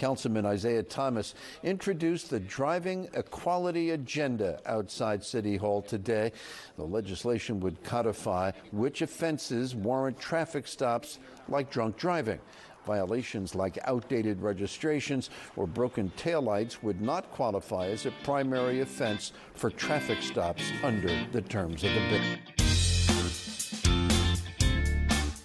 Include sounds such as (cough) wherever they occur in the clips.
Councilman Isaiah Thomas introduced the Driving Equality Agenda outside City Hall today. The legislation would codify which offenses warrant traffic stops like drunk driving. Violations like outdated registrations or broken taillights would not qualify as a primary offense for traffic stops under the terms of the bill.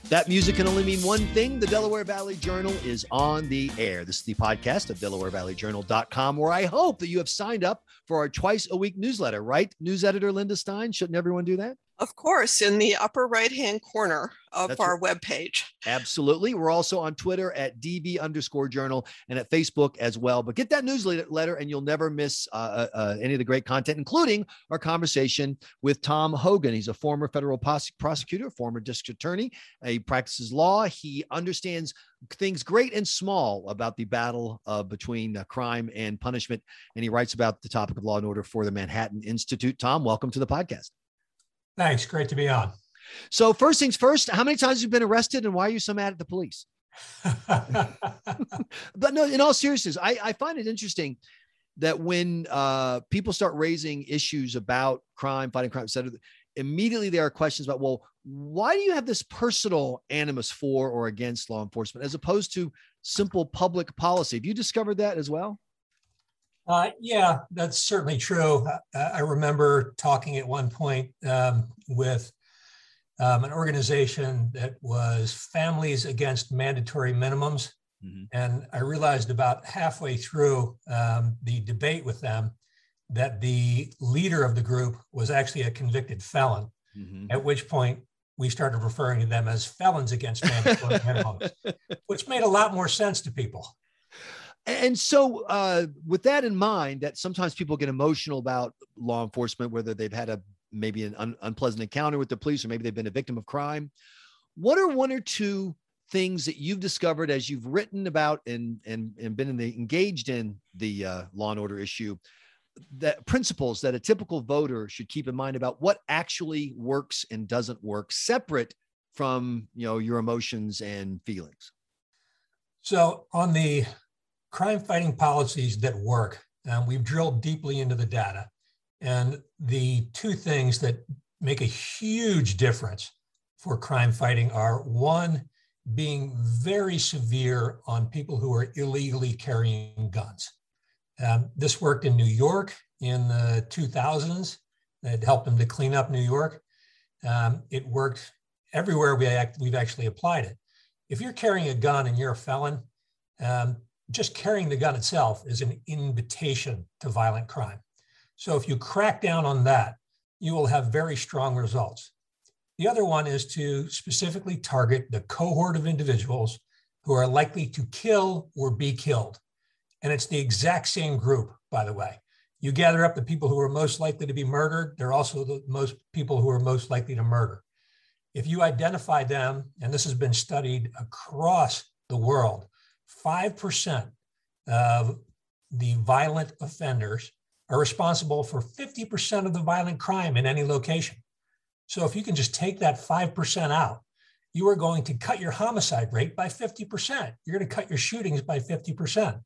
That music can only mean one thing. The Delaware Valley Journal is on the air. This is the podcast of DelawareValleyJournal.com, where I hope that you have signed up for our twice a week newsletter, right? News editor Linda Stein. Shouldn't everyone do that? Of course, in the upper right hand corner of That's our right. webpage. Absolutely. We're also on Twitter at DV underscore journal and at Facebook as well. But get that newsletter and you'll never miss uh, uh, uh, any of the great content, including our conversation with Tom Hogan. He's a former federal prosecutor, former district attorney. He practices law. He understands things great and small about the battle uh, between uh, crime and punishment. And he writes about the topic of law and order for the Manhattan Institute. Tom, welcome to the podcast. Thanks. Great to be on. So, first things first, how many times have you been arrested and why are you so mad at the police? (laughs) (laughs) but no, in all seriousness, I, I find it interesting that when uh, people start raising issues about crime, fighting crime, etc., immediately there are questions about, well, why do you have this personal animus for or against law enforcement as opposed to simple public policy? Have you discovered that as well? Uh, yeah, that's certainly true. I, I, remember talking at one point um, with um, an organization that was Families Against Mandatory Minimums. Mm-hmm. And I realized about halfway through um, the debate with them that the leader of the group was actually a convicted felon, mm-hmm. at which point we started referring to them as felons against mandatory (laughs) minimums, which made a lot more sense to people. And so, uh, with that in mind, that sometimes people get emotional about law enforcement, whether they've had a maybe an un- unpleasant encounter with the police or maybe they've been a victim of crime. What are one or two things that you've discovered as you've written about and and, and been in the, engaged in the uh, law and order issue? That principles that a typical voter should keep in mind about what actually works and doesn't work, separate from you know your emotions and feelings. So on the crime fighting policies that work. We've drilled deeply into the data. And the two things that make a huge difference for crime fighting are one, being very severe on people who are illegally carrying guns. Um, this worked in New York in the 2000s. It helped them to clean up New York. Um, it worked everywhere we act, we've actually applied it. If you're carrying a gun and you're a felon, um, just carrying the gun itself is an invitation to violent crime. So if you crack down on that, you will have very strong results. The other one is to specifically target the cohort of individuals who are likely to kill or be killed. And it's the exact same group, by the way. You gather up the people who are most likely to be murdered, they're also the most people who are most likely to murder. If you identify them, and this has been studied across the world, 5% of the violent offenders are responsible for 50% of the violent crime in any location. So if you can just take that 5% out, you are going to cut your homicide rate by 50%. You're going to cut your shootings by 50%.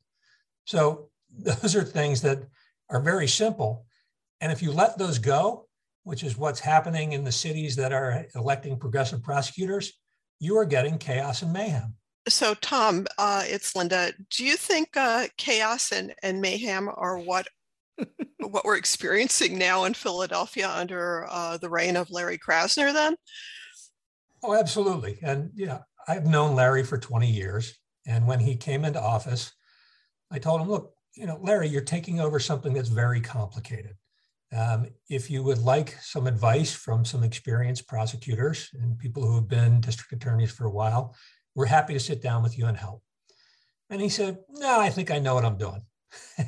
So (laughs) those are things that are very simple. And if you let those go, which is what's happening in the cities that are electing progressive prosecutors, you are getting chaos and mayhem. So, Tom, uh, it's Linda. Do you think uh, chaos and, and mayhem are what what we're experiencing now in Philadelphia under uh, the reign of Larry Krasner? Then. Oh, absolutely. And yeah, I've known Larry for 20 years, and when he came into office, I told him, "Look, you know, Larry, you're taking over something that's very complicated. Um, if you would like some advice from some experienced prosecutors and people who have been district attorneys for a while, we're happy to sit down with you and help. And he said, No, I think I know what I'm doing. (laughs)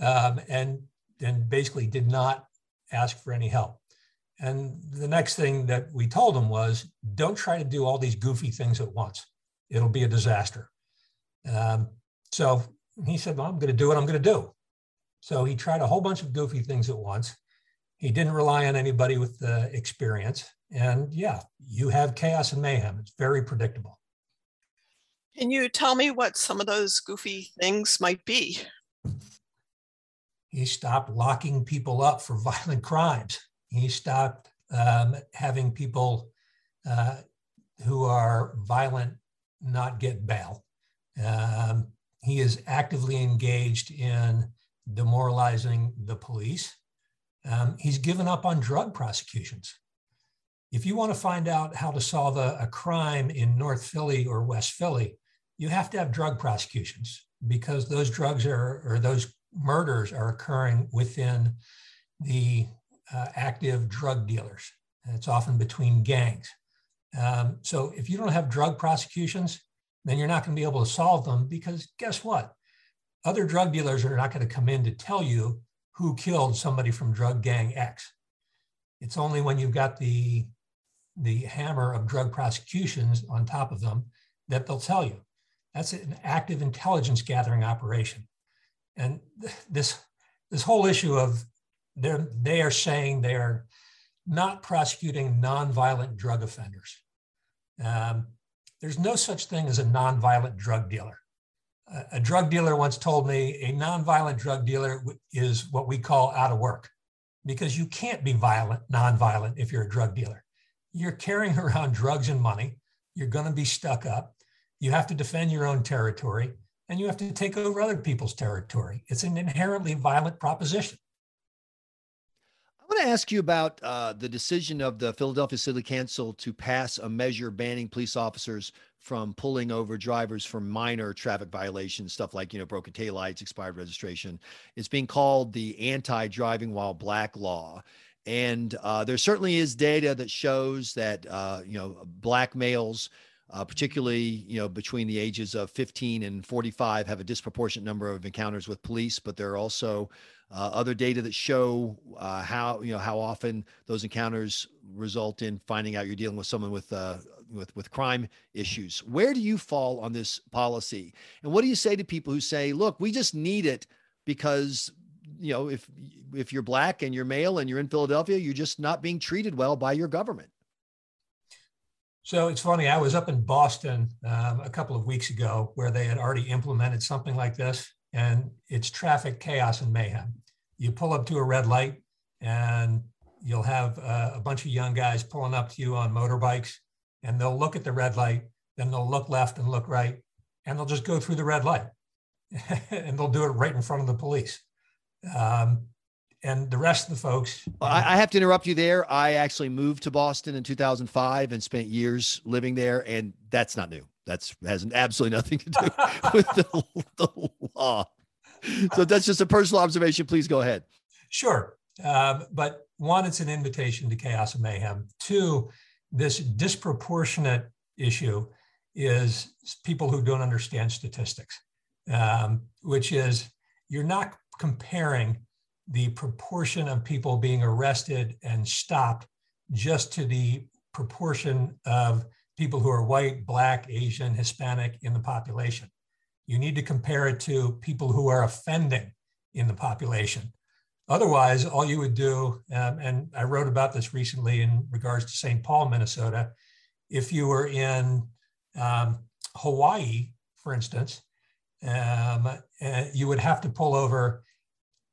um, and, and basically did not ask for any help. And the next thing that we told him was don't try to do all these goofy things at once, it'll be a disaster. Um, so he said, Well, I'm going to do what I'm going to do. So he tried a whole bunch of goofy things at once. He didn't rely on anybody with uh, experience. And yeah, you have chaos and mayhem. It's very predictable. Can you tell me what some of those goofy things might be? He stopped locking people up for (laughs) violent crimes. He stopped um, having people uh, who are violent not get bail. Um, he is actively engaged in demoralizing the police. Um, he's given up on drug prosecutions. If you want to find out how to solve a, a crime in North Philly or West Philly, you have to have drug prosecutions because those drugs are, or those murders are occurring within the uh, active drug dealers. And it's often between gangs. Um, so if you don't have drug prosecutions, then you're not going to be able to solve them because guess what? Other drug dealers are not going to come in to tell you who killed somebody from drug gang X. It's only when you've got the, the hammer of drug prosecutions on top of them that they'll tell you. That's an active intelligence gathering operation. And this, this whole issue of they're, they are saying they are not prosecuting nonviolent drug offenders. Um, there's no such thing as a nonviolent drug dealer. A, a drug dealer once told me a nonviolent drug dealer is what we call out of work because you can't be violent, nonviolent if you're a drug dealer. You're carrying around (laughs) drugs and money. You're going to be stuck up. You have to defend your own territory and you have to take over other people's territory. It's an inherently violent proposition. I want to ask you about uh, the decision of the Philadelphia City Council to pass a measure banning police officers from pulling over drivers for minor traffic violations, stuff like you know broken taillights, expired registration. It's being called the anti-driving while black law, and uh, there certainly is data that shows that uh, you know black males uh, particularly you know between the ages of 15 and 45 have a disproportionate number of encounters with police but there are also uh, other data that show uh, how you know how often those encounters result in finding out you're dealing with someone with uh, with with crime issues. Where do you fall on this policy? And what do you say to people who say look we just need it because you know if if you're black and you're male and you're in Philadelphia you're just not being treated well by your government so it's funny, I was up in Boston um, a couple of weeks ago where they had already implemented something like this, and it's traffic chaos and mayhem. You pull up to a red light, and you'll have uh, a bunch of young guys pulling up to you on motorbikes, and they'll look at the red light, then they'll look left and look right, and they'll just go through the red light, (laughs) and they'll do it right in front of the police. Um, and the rest of the folks. I, I, have to interrupt you there. I actually moved to Boston in 2005 and spent years living there, and that's not new. That's has absolutely nothing to do (laughs) with the, the, law. So that's just a personal observation. Please go ahead. Sure, um, but one, it's an invitation to chaos and mayhem. Two, this disproportionate issue is people who don't understand statistics, um, which is you're not comparing the proportion of people being arrested and stopped just to the proportion of people who are white, black, Asian, Hispanic in the population. You need to compare it to people who are offending in the population. Otherwise, all you would do, um, and I wrote about this recently in regards to St. Paul, Minnesota, if you were in um, Hawaii, for instance, um, uh, you would have to pull over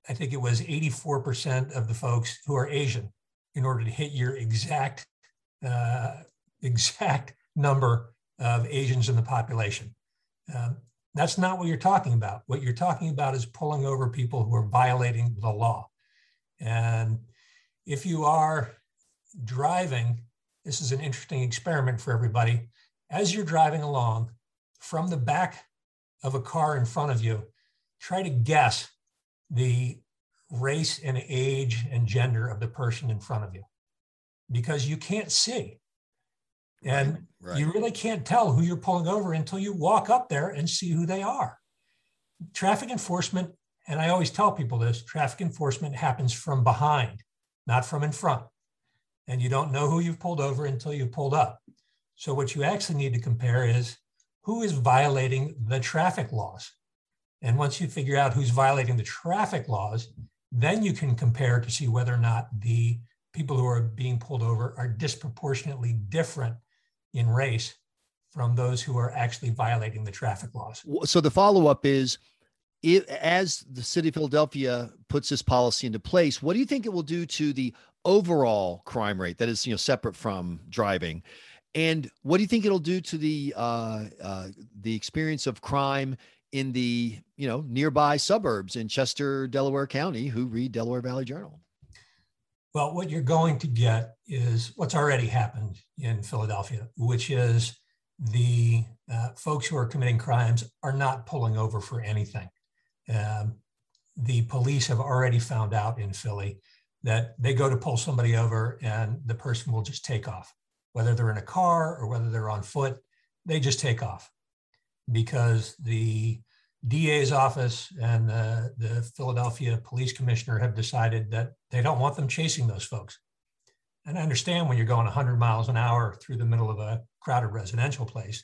I think it was 84% of the folks who are Asian in order to hit your exact uh, exact number of Asians in the population. Um, that's not what you're talking about. What you're talking about is pulling over people who are violating the law. And if you are driving, this is an interesting experiment for everybody. As you're driving along from the back of a car in front of you, try to guess the race and age and gender of the person in front of you because you can't see. And right, you really can't tell who you're pulling over until you walk up there and see who they are. Traffic enforcement, and I always tell people this traffic enforcement happens from behind, not from in front. And you don't know who you've pulled over until you've pulled up. So, what you actually need to compare is who is violating the traffic laws. And once you figure out who's violating the traffic laws, then you can compare to see whether or not the people who are being pulled over are disproportionately different in race from those who are actually violating the traffic laws. So the follow up is it, as the city of Philadelphia puts this policy into place, what do you think it will do to the overall crime rate that is, you know, separate from driving? And what do you think it'll do to the uh, uh, the experience of crime in the you know nearby suburbs in Chester, Delaware County, who read Delaware Valley Journal? Well, what you're going to get is what's already happened in Philadelphia, which is the uh, folks who are committing crimes are not pulling over for anything. Um, the police have already found out in Philly that they go to pull somebody over and the person will just take off, whether they're in a car or whether they're on foot, they just take off because the DA's office and the, the Philadelphia police commissioner have decided that they don't want them chasing those folks. And I understand when you're going 100 miles an hour through the middle of a crowded residential place,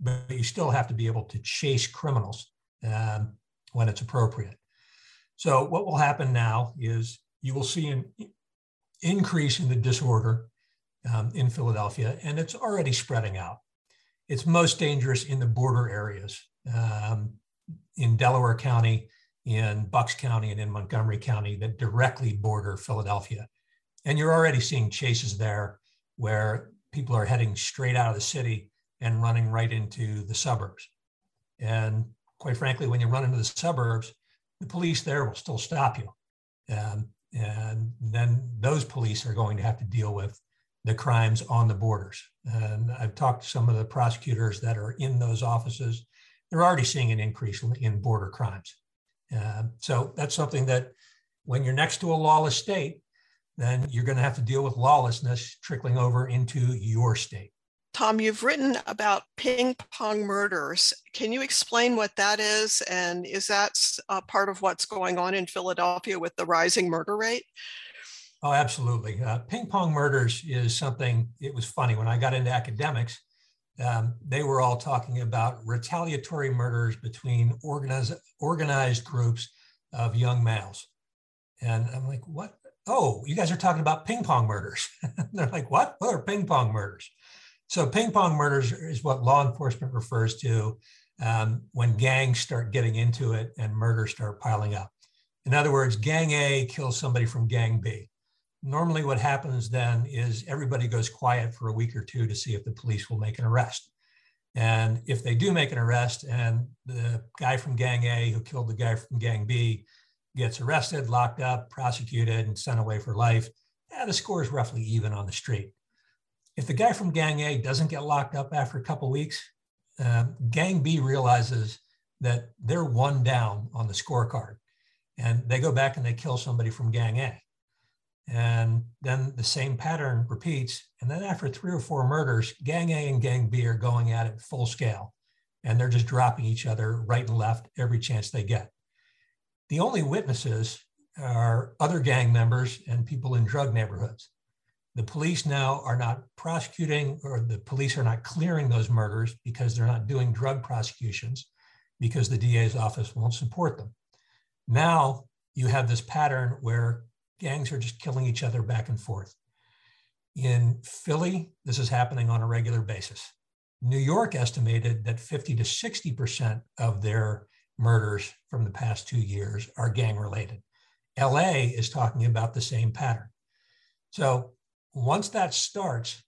but you still have to be able to chase criminals. Um, when it's appropriate. So what will happen now is you will see an increase in the disorder um, in Philadelphia, and it's already spreading out. It's most dangerous in the border areas um, in Delaware County, in Bucks County, and in Montgomery County that directly border Philadelphia. And you're already seeing chases there where people are heading straight out of the city and running right into the suburbs. And quite frankly, when you run into the suburbs, the police there will still stop you. Um, and then those police are going to have to deal with the crimes on the borders. And I've talked to some of the prosecutors that are in those offices. They're already seeing an increase in border crimes. Uh, so that's something that when you're next to a lawless state, then you're going to have to deal with lawlessness trickling over into your state. Tom, you've written about ping pong murders. Can you explain what that is? And is that part of what's going on in Philadelphia with the rising murder rate? Oh, absolutely. Uh, ping pong murders is something, it was funny. When I got into academics, um, they were all talking about retaliatory murders between organized, organized groups of young males. And I'm like, what? Oh, you guys are talking about ping pong murders. (laughs) they're like, what? What are ping pong murders? So ping pong murders is what law enforcement refers to um, when gangs start getting into it and murders start piling up. In other words, gang A kills somebody from gang B. Normally, what happens then is everybody goes quiet for a week or two to see if the police will make an arrest. And if they do make an arrest and the guy from gang A who killed the guy from gang B gets arrested, locked up, prosecuted, and sent away for life, yeah, the score is roughly even on the street. If the guy from Gang A doesn't get locked up after a couple weeks, uh, Gang B realizes that they're one down on the scorecard, and they go back and they kill somebody from Gang A, and then the same pattern repeats. And then after three or four murders, Gang A and Gang B are going at it full scale, and they're just dropping each other right and left every chance they get. The only witnesses are other gang members and people in drug neighborhoods the police now are not prosecuting or the police are not clearing those murders because they're not doing drug prosecutions because the DA's office won't support them. Now you have this pattern where gangs are just killing each other back and forth. In Philly, this is happening on a regular basis. New York estimated that 50 to 60% of their murders from the past two years are gang related. LA is talking about the same pattern. So once that starts,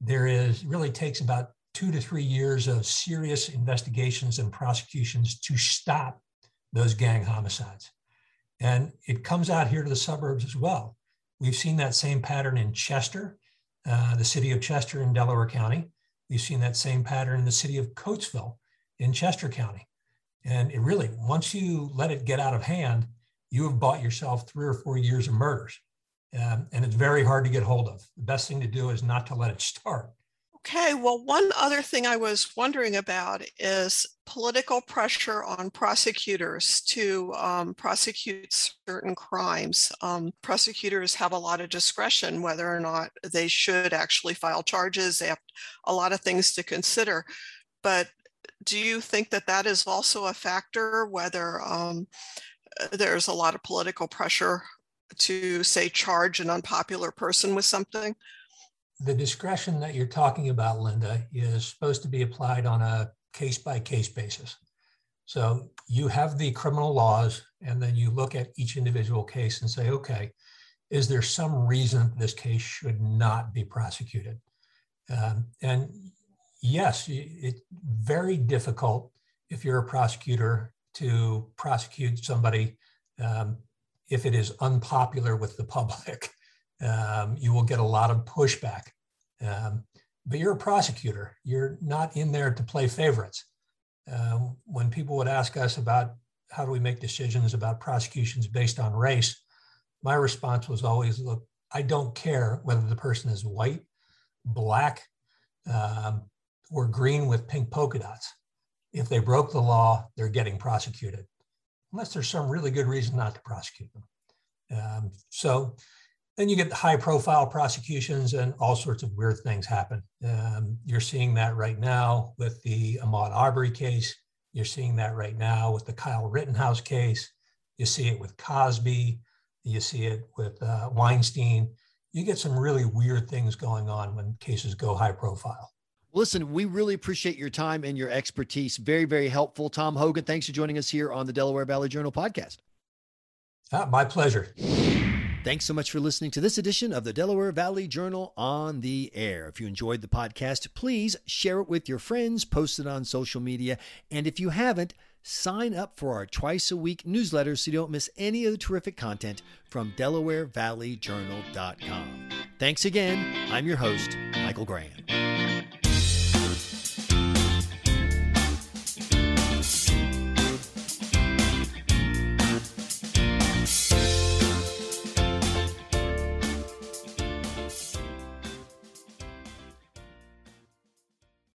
there is really takes about two to three years of serious investigations and prosecutions to stop those gang homicides. And it comes out here to the suburbs as well. We've seen that same pattern in Chester, uh, the city of Chester in Delaware County. We've seen that same pattern in the city of Coatesville in Chester County. And it really, once you let it get out of hand, you have bought yourself three or four years of murders. Um, and it's very hard to get hold of. The best thing to do is not to let it (laughs) start. Okay, well, one other thing I was wondering about is political pressure on prosecutors to um, prosecute certain crimes. Um, prosecutors have a lot of discretion whether or not they should actually file charges. They have a lot of things to consider. But do you think that that is also a factor, whether um, there's a lot of political pressure to say charge an unpopular person with something? The discretion that you're talking about, Linda, is supposed to be applied on a case by case basis. So you have the criminal laws, and then you look at each individual case and say, okay, is there some reason this case should not be prosecuted? Um, and yes, it's very difficult if you're a prosecutor to prosecute somebody um, if it is unpopular with the public. (laughs) Um, you will get a lot of pushback. Um, but you're a prosecutor. You're not in there to play favorites. Um, when people would ask us about how do we make decisions about prosecutions based on race, my response was always, look, I don't care whether the person is white, black, um, or green with pink polka dots. If they broke the law, they're getting prosecuted, unless there's some really good reason not to prosecute them. Um, so then you get the high profile prosecutions and all sorts of weird things happen. Um, you're seeing that right now with the Ahmaud Arbery case. You're seeing that right now with the Kyle Rittenhouse case. You see it with Cosby. You see it with uh, Weinstein. You get some really weird things going on when cases go high profile. Listen, we really appreciate your time and your expertise. Very, very helpful. Tom Hogan, thanks for joining us here on the Delaware Valley Journal podcast. Ah, my pleasure. Thanks so much for listening to this edition of the Delaware Valley Journal on the air. If you enjoyed the podcast, please share it with your friends, post it on social media, and if you haven't, sign up for our twice a week newsletter so you don't miss any of the terrific content from DelawareValleyJournal.com. Thanks again. I'm your host, Michael Graham.